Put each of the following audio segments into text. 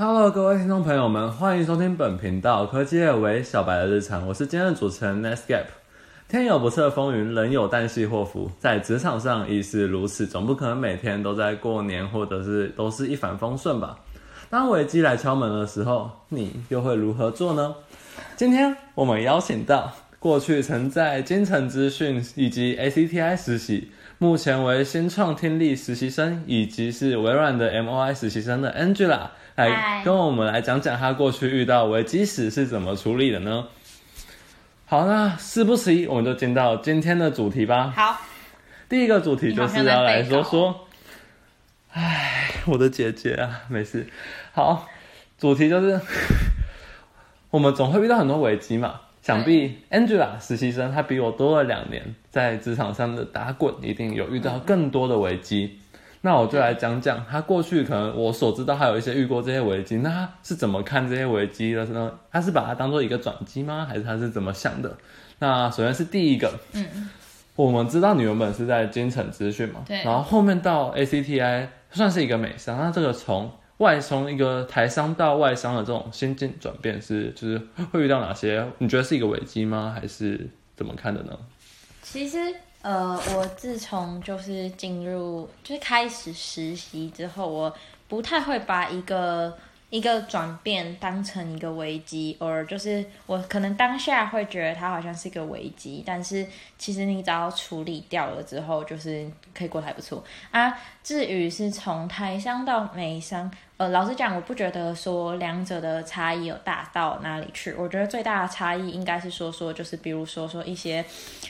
Hello，各位听众朋友们，欢迎收听本频道科技为小白的日常，我是今天的主持人 Nestgap。天有不测风云，人有旦夕祸福，在职场上亦是如此，总不可能每天都在过年，或者是都是一帆风顺吧？当危机来敲门的时候，你又会如何做呢？今天我们邀请到过去曾在金城资讯以及 ACTI 实习，目前为新创听力实习生，以及是微软的 MOI 实习生的 Angela，来跟我们来讲讲他过去遇到危机时是怎么处理的呢？好，那事不宜迟，我们就进到今天的主题吧。好，第一个主题就是要来说说，唉，我的姐姐啊，没事。好，主题就是我们总会遇到很多危机嘛。想必 Angela 实习生她比我多了两年，在职场上的打滚，一定有遇到更多的危机。那我就来讲讲他过去可能我所知道，还有一些遇过这些危机，那他是怎么看这些危机的呢？他是把它当做一个转机吗？还是他是怎么想的？那首先是第一个，嗯，我们知道你原本是在金城资讯嘛，对然后后面到 ACTI 算是一个美商，那这个从外从一个台商到外商的这种心境转变是，就是会遇到哪些？你觉得是一个危机吗？还是怎么看的呢？其实呃，我自从就是进入就是开始实习之后，我不太会把一个一个转变当成一个危机，偶尔就是我可能当下会觉得它好像是一个危机，但是其实你只要处理掉了之后，就是可以过得还不错啊。至于是从台商到美商，呃，老实讲，我不觉得说两者的差异有大到哪里去。我觉得最大的差异应该是说说，就是比如说说一些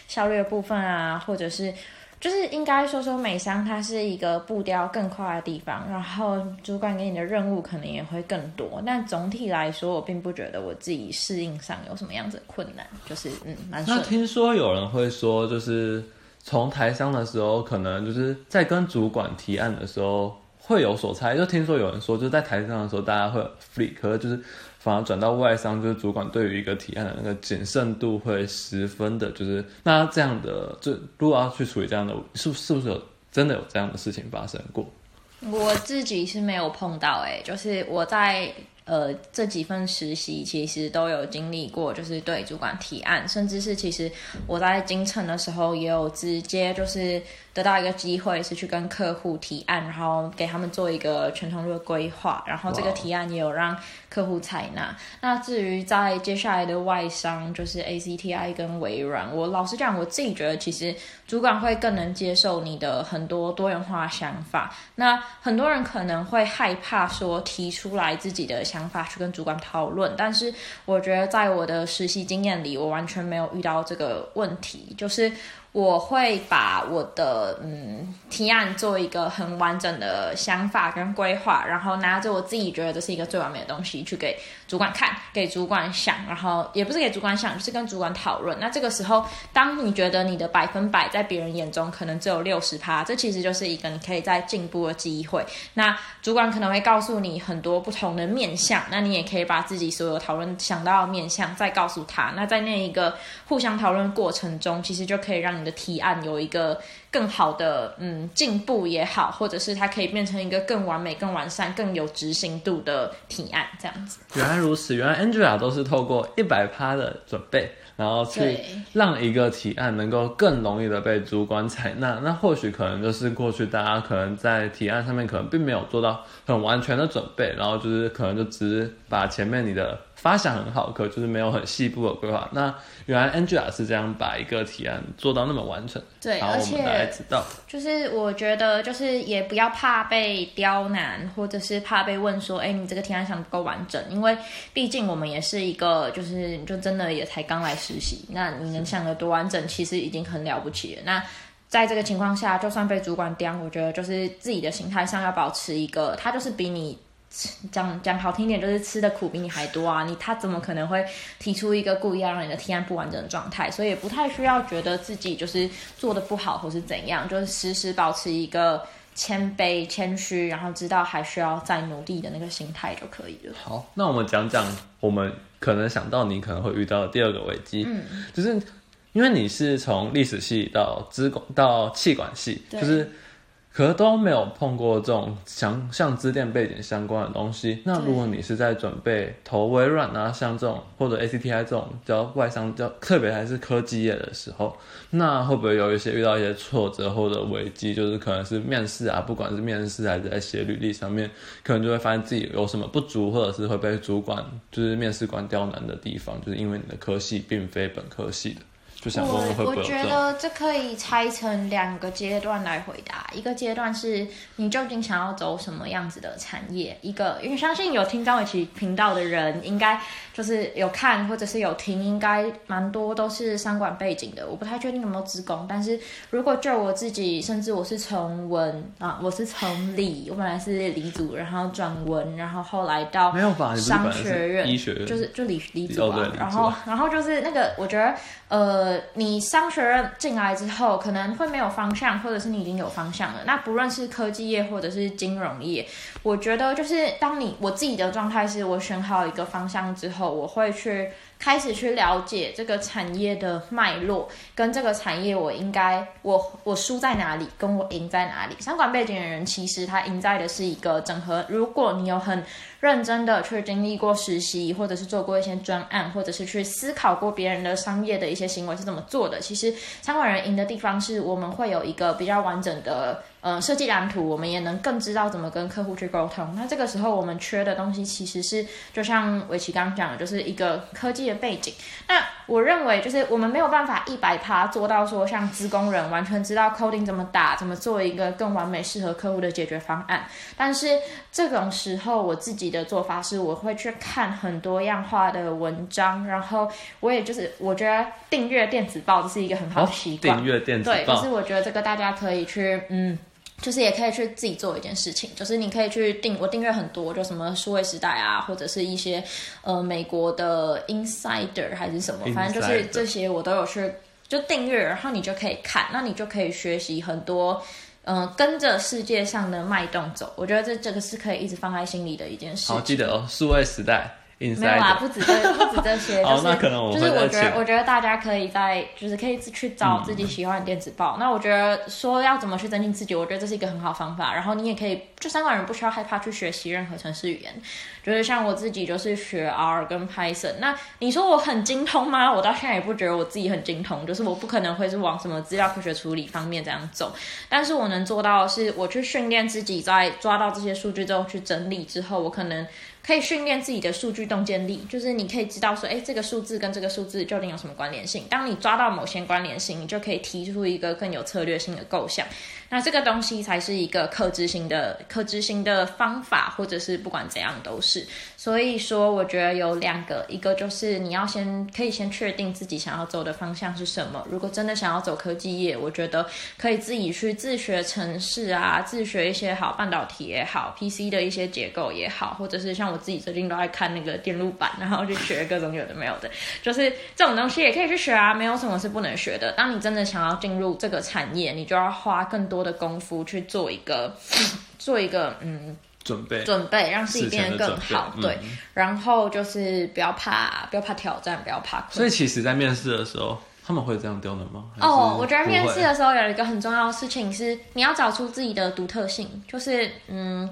效率的部分啊，或者是就是应该说说美商它是一个步调更快的地方，然后主管给你的任务可能也会更多。但总体来说，我并不觉得我自己适应上有什么样子的困难，就是嗯，蛮顺那听说有人会说，就是从台商的时候，可能就是在跟主管提案的时候会有所差。就听说有人说，就是在台上的时候大家会有 free，可是就是反而转到外商，就是主管对于一个提案的那个谨慎度会十分的，就是那这样的，就如果要去处理这样的，是是不是有真的有这样的事情发生过？我自己是没有碰到、欸，就是我在呃这几份实习其实都有经历过，就是对主管提案，甚至是其实我在京城的时候也有直接就是得到一个机会是去跟客户提案，然后给他们做一个全通路的规划，然后这个提案也有让客户采纳。那至于在接下来的外商，就是 ACTI 跟微软，我老实讲，我自己觉得其实主管会更能接受你的很多多元化想法。那很多人可能会害怕说提出来自己的想想法去跟主管讨论，但是我觉得在我的实习经验里，我完全没有遇到这个问题，就是。我会把我的嗯提案做一个很完整的想法跟规划，然后拿着我自己觉得这是一个最完美的东西去给主管看，给主管想，然后也不是给主管想，就是跟主管讨论。那这个时候，当你觉得你的百分百在别人眼中可能只有六十趴，这其实就是一个你可以在进步的机会。那主管可能会告诉你很多不同的面向，那你也可以把自己所有讨论想到的面向再告诉他。那在那一个互相讨论过程中，其实就可以让你的提案有一个更好的嗯进步也好，或者是它可以变成一个更完美、更完善、更有执行度的提案这样子。原来如此，原来 Angela 都是透过一百趴的准备，然后去让一个提案能够更容易的被主管采纳。那或许可能就是过去大家可能在提案上面可能并没有做到很完全的准备，然后就是可能就只把前面你的发想很好，可就是没有很细部的规划。那原来 Angela 是这样把一个提案做到那么完整，对，而我们大概且知道。就是我觉得，就是也不要怕被刁难，或者是怕被问说，哎，你这个提案想得不够完整，因为毕竟我们也是一个，就是就真的也才刚来实习，那你能想的多完整，其实已经很了不起了。那在这个情况下，就算被主管刁，我觉得就是自己的心态上要保持一个，他就是比你讲讲好听点，就是吃的苦比你还多啊！你他怎么可能会提出一个故意要让你的提案不完整的状态？所以也不太需要觉得自己就是做的不好或是怎样，就是时时保持一个谦卑、谦虚，然后知道还需要再努力的那个心态就可以了。好，那我们讲讲我们可能想到你可能会遇到的第二个危机，嗯，就是因为你是从历史系到资管到气管系，就是可是都没有碰过这种像像资电背景相关的东西。那如果你是在准备投微软啊，像这种或者 ACTI 这种叫外商叫特别还是科技业的时候，那会不会有一些遇到一些挫折或者危机？就是可能是面试啊，不管是面试还是在写履历上面，可能就会发现自己有什么不足，或者是会被主管就是面试官刁难的地方，就是因为你的科系并非本科系的。就想问会不会有我觉得这可以拆成两个阶段来回答。一个阶段是你究竟想要走什么样子的产业，一个因为相信有听张伟奇频道的人，应该就是有看或者是有听，应该蛮多都是商管背景的。我不太确定有没有职工，但是如果就我自己，甚至我是从文啊，我是从理，我本来是理组，然后转文，然后后来到没有吧？你不是本商来是学院医学院，就是就理理组啊然后然后就是那个，我觉得呃，你商学院进来之后，可能会没有方向，或者是你已经有方向了。那不论是科技业或者是金融业，我觉得就是当你我自己的状态是我选好一个方向之后，我会去开始去了解这个产业的脉络，跟这个产业我应该我我输在哪里，跟我赢在哪里。相关背景的人其实他赢在的是一个整合。如果你有很认真的去经历过实习，或者是做过一些专案，或者是去思考过别人的商业的一些行为是怎么做的。其实商管人赢的地方是我们会有一个比较完整的呃设计蓝图，我们也能更知道怎么跟客户去沟通。那这个时候我们缺的东西其实是就像伟奇刚刚讲的，就是一个科技的背景。那我认为就是我们没有办法一百趴做到说像资工人完全知道 coding 怎么打，怎么做一个更完美适合客户的解决方案，但是这种时候，我自己的做法是，我会去看很多样化的文章，然后我也就是我觉得订阅电子报这是一个很好的习惯订，阅电子对，就报是，我觉得这个大家可以去嗯。就是也可以去自己做一件事情，就是你可以去订，我订阅很多，就什么数位时代啊，或者是一些呃美国的 Insider 还是什么，反正就是这些我都有去就订阅，然后你就可以看，那你就可以学习很多，嗯、跟着世界上的脉动走。我觉得这这个是可以一直放在心里的一件事。好记得哦，数位时代没有啦，Inside，不止这 不止这些，就是那可能我就是我觉得我觉得大家可以在就是可以去找自己喜欢的电子报。那我觉得说要怎么去增进自己，我觉得这是一个很好方法。然后你也可以，就香港人不需要害怕去学习任何城市语言，就是像我自己就是学 R 跟 Python。那你说我很精通吗？我到现在也不觉得我自己很精通，就是我不可能会是往什么资料科学处理方面这样走。但是我能做到的是，我去训练自己，在抓到这些数据之后去整理之后，我可能可以训练自己的数据洞见力，就是你可以知道说，哎，这个数字跟这个数字究竟有什么关联性。当你抓到某些关联性，你就可以提出一个更有策略性的构想。那这个东西才是一个可执行的、可执行的方法，或者是不管怎样都是。所以说，我觉得有两个，一个就是你要先可以先确定自己想要走的方向是什么。如果真的想要走科技业，我觉得可以自己去自学程式啊，自学一些好半导体也好，PC 的一些结构也好，或者是像我自己最近都在看那个电路板，然后去学各种有的没有的，就是这种东西也可以去学啊，没有什么是不能学的。当你真的想要进入这个产业，你就要花更多的功夫去做一个 做一个嗯准备准备，让自己变得更好。对，然后就是不要怕，不要怕挑战，不要怕困所以其实，在面试的时候，他们会这样刁难吗？哦，我觉得面试的时候有一个很重要的事情是，你要找出自己的独特性，就是嗯。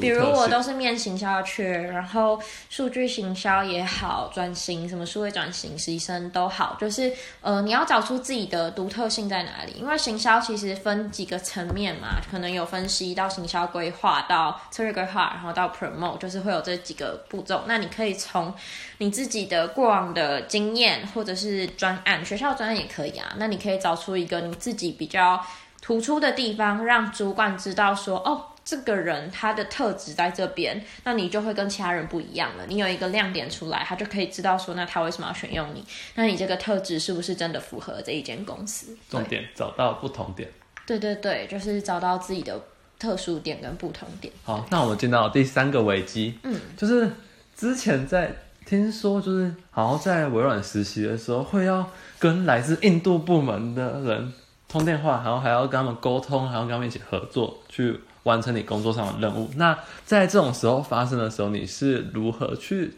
比如我都是面行销缺，然后数据行销也好，转型什么数位转型、实习生都好，就是呃，你要找出自己的独特性在哪里。因为行销其实分几个层面嘛，可能有分析到行销规划、到策略规划，然后到 promote，就是会有这几个步骤。那你可以从你自己的过往的经验，或者是专案，学校专案也可以啊。那你可以找出一个你自己比较突出的地方，让主管知道说，哦，这个人他的特质在这边，那你就会跟其他人不一样了。你有一个亮点出来，他就可以知道说，那他为什么要选用你？那你这个特质是不是真的符合这一间公司？重点找到不同点。对对对，就是找到自己的特殊点跟不同点。好，那我们进到第三个危机，嗯，就是之前在听说，就是好像在微软实习的时候，会要跟来自印度部门的人通电话，然后还要跟他们沟通，还要跟他们一起合作，去完成你工作上的任务。那在这种时候发生的时候，你是如何去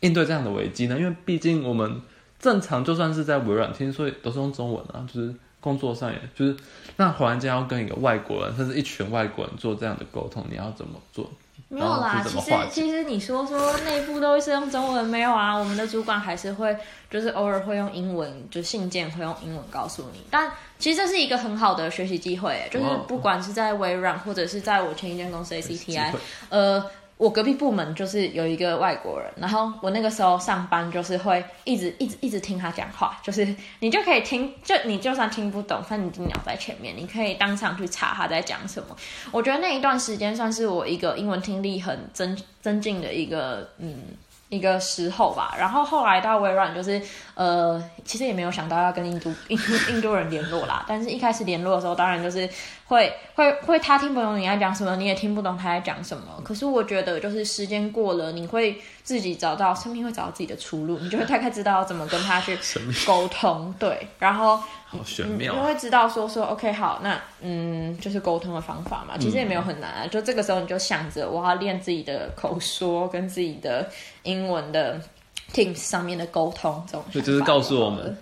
应对这样的危机呢？因为毕竟我们正常就算是在微软，听说也都是用中文啊，就是工作上，也就是那忽然间要跟一个外国人，甚至一群外国人做这样的沟通，你要怎么做？没有啦，其实其实你说说内部都是用中文，没有啊。我们的主管还是会，就是偶尔会用英文，就信件会用英文告诉你。但其实这是一个很好的学习机会，就是不管是在微软或者是在我前一间公司 ACTI，呃。我隔壁部门就是有一个外国人，然后我那个时候上班就是会一直一直一直听他讲话，就是你就可以听，就你就算听不懂，反正你鸟在前面，你可以当场去查他在讲什么。我觉得那一段时间算是我一个英文听力很增增进的一个嗯。一个时候吧，然后后来到微软，就是呃，其实也没有想到要跟印度 印印度人联络啦。但是一开始联络的时候，当然就是会会会他听不懂你在讲什么，你也听不懂他在讲什么。可是我觉得，就是时间过了，你会自己找到生命会找到自己的出路，你就会大概知道怎么跟他去 沟通。对，然后。好玄妙，就会知道说说 OK 好，那嗯就是沟通的方法嘛，其实也没有很难啊。就这个时候你就想着我要练自己的口说跟自己的英文的 Teams 上面的沟通这种。所以就是告诉我们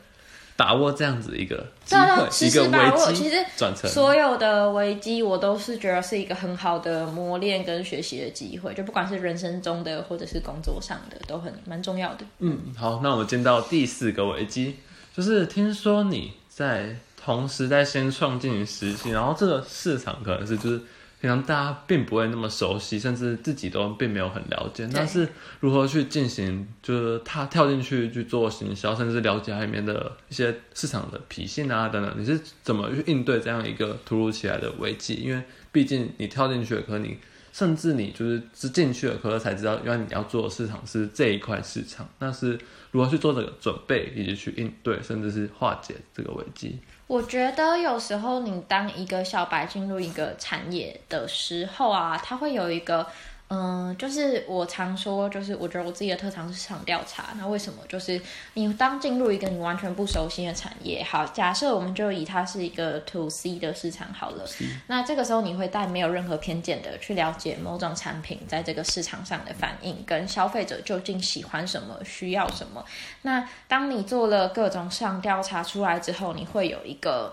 把握这样子一个机会，一个危机。其实转成所有的危机，我都是觉得是一个很好的磨练跟学习的机会，就不管是人生中的或者是工作上的，都很蛮重要的。嗯，好，那我们进到第四个危机，就是听说你。在同时在先创进行实习，然后这个市场可能是就是平常大家并不会那么熟悉，甚至自己都并没有很了解。但是如何去进行，就是他跳进去去做行销，甚至了解里面的一些市场的脾性啊等等，你是怎么去应对这样一个突如其来的危机？因为毕竟你跳进去，可能你甚至你就是只进去了，可能才知道原来你要做的市场是这一块市场，那是。如何去做这个准备，以及去应对，甚至是化解这个危机？我觉得有时候你当一个小白进入一个产业的时候啊，它会有一个。嗯，就是我常说，就是我觉得我自己的特长是市场调查。那为什么？就是你当进入一个你完全不熟悉的产业，好，假设我们就以它是一个 to C 的市场好了。那这个时候你会带没有任何偏见的去了解某种产品在这个市场上的反应，跟消费者究竟喜欢什么、需要什么。那当你做了各种市场调查出来之后，你会有一个。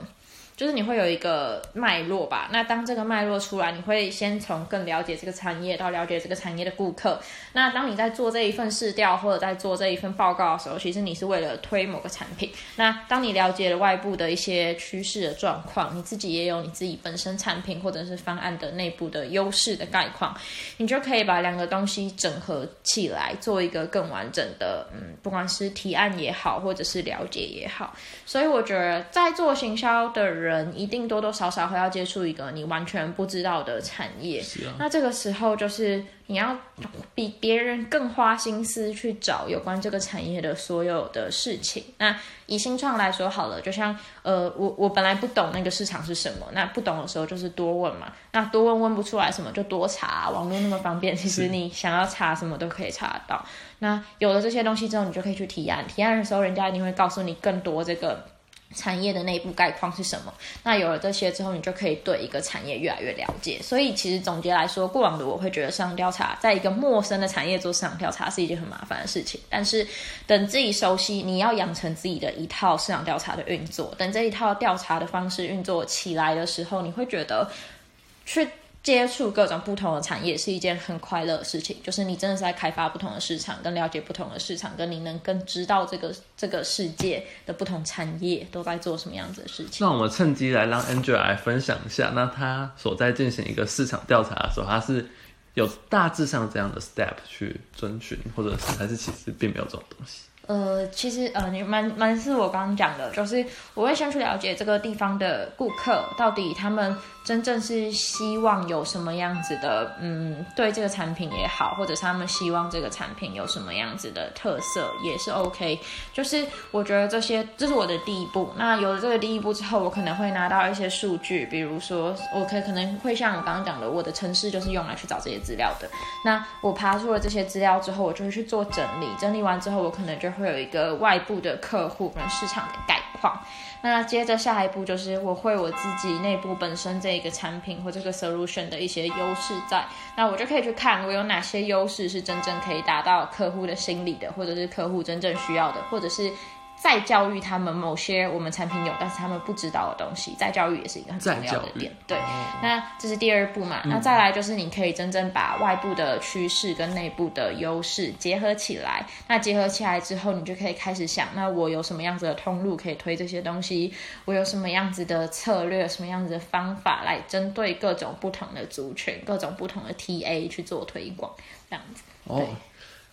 就是你会有一个脉络吧，那当这个脉络出来，你会先从更了解这个产业到了解这个产业的顾客。那当你在做这一份试调或者在做这一份报告的时候，其实你是为了推某个产品。那当你了解了外部的一些趋势的状况，你自己也有你自己本身产品或者是方案的内部的优势的概况，你就可以把两个东西整合起来，做一个更完整的，嗯，不管是提案也好，或者是了解也好。所以我觉得在做行销的。人一定多多少少会要接触一个你完全不知道的产业，那这个时候就是你要比别人更花心思去找有关这个产业的所有的事情。那以新创来说好了，就像呃，我我本来不懂那个市场是什么，那不懂的时候就是多问嘛。那多问问不出来什么，就多查。网络那么方便，其实你想要查什么都可以查得到。那有了这些东西之后，你就可以去提案。提案的时候，人家一定会告诉你更多这个。产业的内部概况是什么？那有了这些之后，你就可以对一个产业越来越了解。所以，其实总结来说，过往的我会觉得市场调查在一个陌生的产业做市场调查是一件很麻烦的事情。但是，等自己熟悉，你要养成自己的一套市场调查的运作。等这一套调查的方式运作起来的时候，你会觉得去。接触各种不同的产业是一件很快乐的事情，就是你真的是在开发不同的市场，跟了解不同的市场，跟你能更知道这个这个世界的不同产业都在做什么样子的事情。那我们趁机来让 Angela 来分享一下，那他所在进行一个市场调查的时候，他是有大致上这样的 step 去遵循，或者是还是其实并没有这种东西。呃，其实呃，你蛮蛮是我刚刚讲的，就是我会先去了解这个地方的顾客到底他们。真正是希望有什么样子的，嗯，对这个产品也好，或者是他们希望这个产品有什么样子的特色，也是 OK。就是我觉得这些，这是我的第一步。那有了这个第一步之后，我可能会拿到一些数据，比如说，我可可能会像我刚刚讲的，我的城市就是用来去找这些资料的。那我爬出了这些资料之后，我就会去做整理，整理完之后，我可能就会有一个外部的客户跟市场的概况。那接着下一步就是我会我自己内部本身这一个产品或这个 solution 的一些优势在，那我就可以去看我有哪些优势是真正可以达到客户的心理的，或者是客户真正需要的，或者是再教育他们某些我们产品有但是他们不知道的东西，再教育也是一个很重要的点。对，那这是第二步嘛？那再来就是你可以真正把外部的趋势跟内部的优势结合起来。那结合起来之后，你就可以开始想，那我有什么样子的通路可以推这些东西？我有什么样子的策略、什么样子的方法来针对各种不同的族群、各种不同的 TA 去做推广，这样子。哦。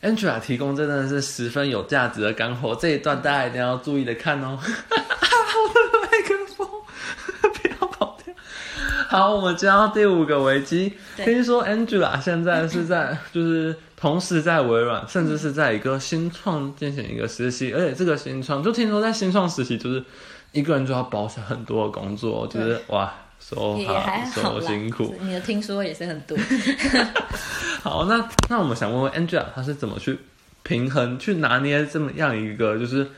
Angela 提供真的是十分有价值的干货，这一段大家一定要注意的看哦。我的麦克风，不要跑掉。好，我们接到第五个危机。听说 Angela 现在是在，就是同时在微软，甚至是在一个新创进行一个实习，而且这个新创就听说在新创实习，就是一个人就要包下很多的工作，就是哇。也还好辛苦，你的听说也是很多。好，那那我们想问问 Angela，她是怎么去平衡、去拿捏这么样一个，就是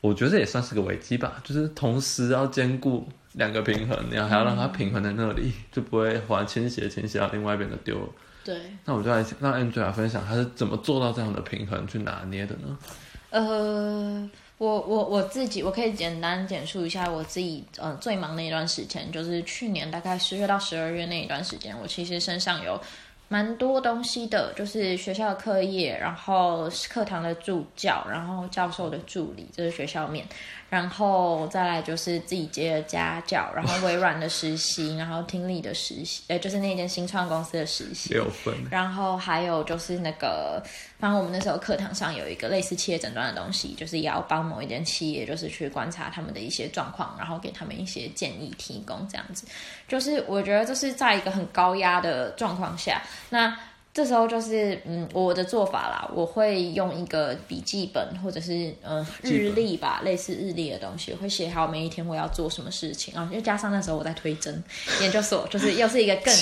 我觉得也算是个危机吧，就是同时要兼顾两个平衡，你要还要让它平衡在那里，就不会忽然倾斜倾斜到另外一边的丢了。对。那我就来让 Angela 分享，她是怎么做到这样的平衡去拿捏的呢？呃。我我我自己，我可以简单简述一下我自己，呃，最忙那一段时间，就是去年大概十月到十二月那一段时间，我其实身上有蛮多东西的，就是学校课业，然后课堂的助教，然后教授的助理，就是学校面。然后再来就是自己接的家教，然后微软的实习，然后听力的实习，呃，就是那间新创公司的实习。六分。然后还有就是那个，反正我们那时候课堂上有一个类似企业诊断的东西，就是也要帮某一间企业，就是去观察他们的一些状况，然后给他们一些建议提供这样子。就是我觉得这是在一个很高压的状况下，那。这时候就是嗯，我的做法啦，我会用一个笔记本或者是嗯日历吧，类似日历的东西，会写好每一天我要做什么事情啊。又加上那时候我在推甄 研究所，就是又是一个更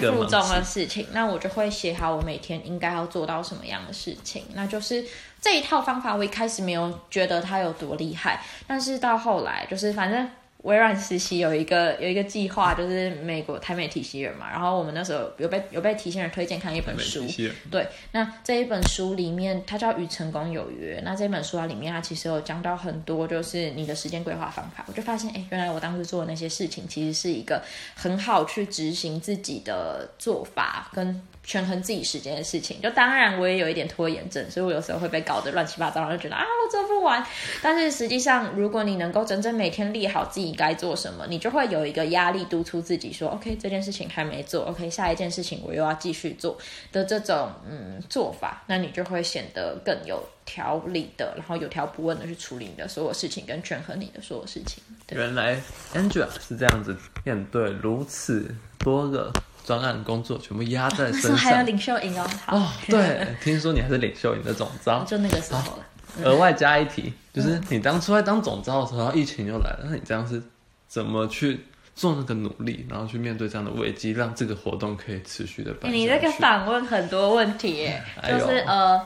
更负重的事情，那我就会写好我每天应该要做到什么样的事情。那就是这一套方法，我一开始没有觉得它有多厉害，但是到后来就是反正。微软实习有一个有一个计划，就是美国台美体系人嘛，然后我们那时候有被有被体系人推荐看一本书，对，那这一本书里面它叫《与成功有约》，那这本书啊里面它其实有讲到很多，就是你的时间规划方法，我就发现，哎，原来我当时做的那些事情，其实是一个很好去执行自己的做法跟。权衡自己时间的事情，就当然我也有一点拖延症，所以我有时候会被搞得乱七八糟，然后就觉得啊我做不完。但是实际上，如果你能够真正每天立好自己该做什么，你就会有一个压力督促自己说，OK 这件事情还没做，OK 下一件事情我又要继续做的这种嗯做法，那你就会显得更有条理的，然后有条不紊的去处理你的所有事情，跟权衡你的所有事情。原来 Angela 是这样子面对如此多个。专案工作全部压在身上，还有领袖营哦。哦，对，听说你还是领袖营的总招，就那个时候了。额外加一题，就是你当初在当总招的时候，疫情又来了，那你这样是怎么去做那个努力，然后去面对这样的危机，让这个活动可以持续的办？你那个反问很多问题耶，就是呃，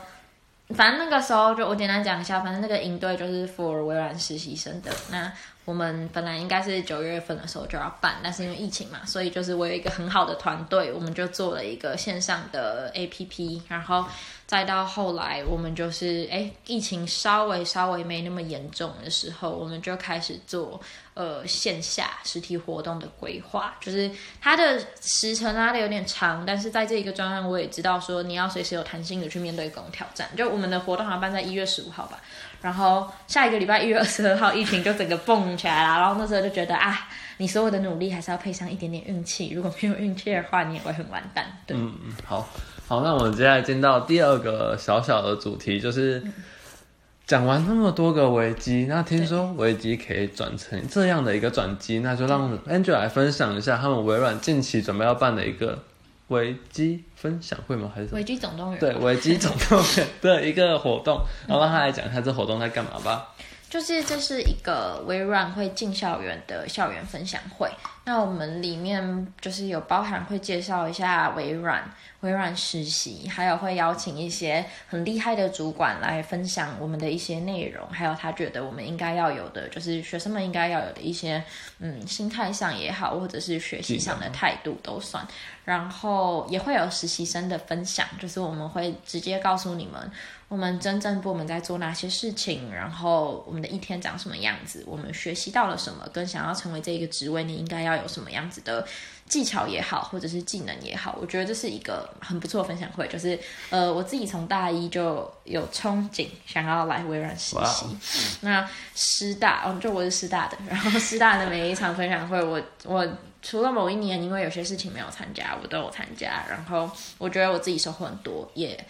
反正那个时候就我简单讲一下，反正那个营队就是 for 微软实习生的那。我们本来应该是九月份的时候就要办，但是因为疫情嘛，所以就是我有一个很好的团队，我们就做了一个线上的 APP，然后再到后来，我们就是哎，疫情稍微稍微没那么严重的时候，我们就开始做呃线下实体活动的规划，就是它的时程拉的有点长，但是在这一个专案，我也知道说你要随时有弹性的去面对各种挑战。就我们的活动好像办在一月十五号吧。然后下一个礼拜一月二十二号，疫情就整个蹦起来了。然后那时候就觉得啊，你所有的努力还是要配上一点点运气。如果没有运气的话，你也会很完蛋。对，嗯嗯，好，好，那我们接下来进到第二个小小的主题，就是讲完那么多个危机，那听说危机可以转成这样的一个转机，那就让 Angel 来分享一下他们微软近期准备要办的一个。维基分享会吗？还是维基总动员？对，维基总动员的一个活动，然后让他来讲一下这活动在干嘛吧。就是这是一个微软会进校园的校园分享会。那我们里面就是有包含会介绍一下微软，微软实习，还有会邀请一些很厉害的主管来分享我们的一些内容，还有他觉得我们应该要有的，就是学生们应该要有的一些，嗯，心态上也好，或者是学习上的态度都算。然后也会有实习生的分享，就是我们会直接告诉你们。我们真正部门在做哪些事情，然后我们的一天长什么样子，我们学习到了什么，跟想要成为这个职位，你应该要有什么样子的技巧也好，或者是技能也好，我觉得这是一个很不错的分享会。就是呃，我自己从大一就有憧憬想要来微软实习。那师大，哦，就我是师大的，然后师大的每一场分享会，我我除了某一年因为有些事情没有参加，我都有参加，然后我觉得我自己收获很多，也。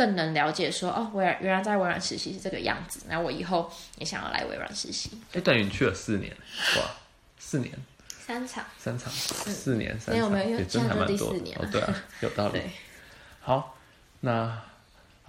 更能了解说哦，微软原来在微软实习是这个样子，那我以后也想要来微软实习。就等于去了四年，哇，四年，三场，三场，四年，三场，没有没有，也真的蛮多。哦，对啊，有道理。好，那。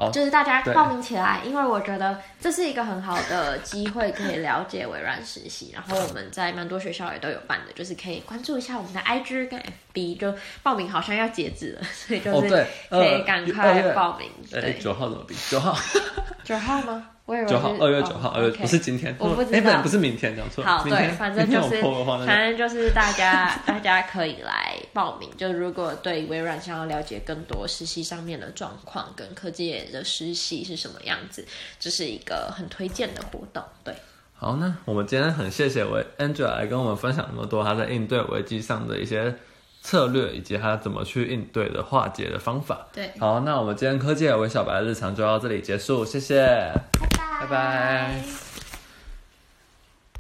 就是大家报名起来，因为我觉得这是一个很好的机会，可以了解微软实习。然后我们在蛮多学校也都有办的，就是可以关注一下我们的 IG 跟 FB。就报名好像要截止了，所以就是可以赶快报名。对，九号怎么比？九号？九号吗？九号，二月九号，二月不是今天，我不知道，不是明天，讲错。好，对，反正就是，反正就是大家，大家可以来报名。就如果对微软想要了解更多实习上面的状况，跟科技的实习是什么样子，这是一个很推荐的活动。对，好，那我们今天很谢谢维 Angela 来跟我们分享那么多他在应对危机上的一些策略，以及他怎么去应对的化解的方法。对，好，那我们今天科技的韦小白的日常就到这里结束，谢谢。拜拜。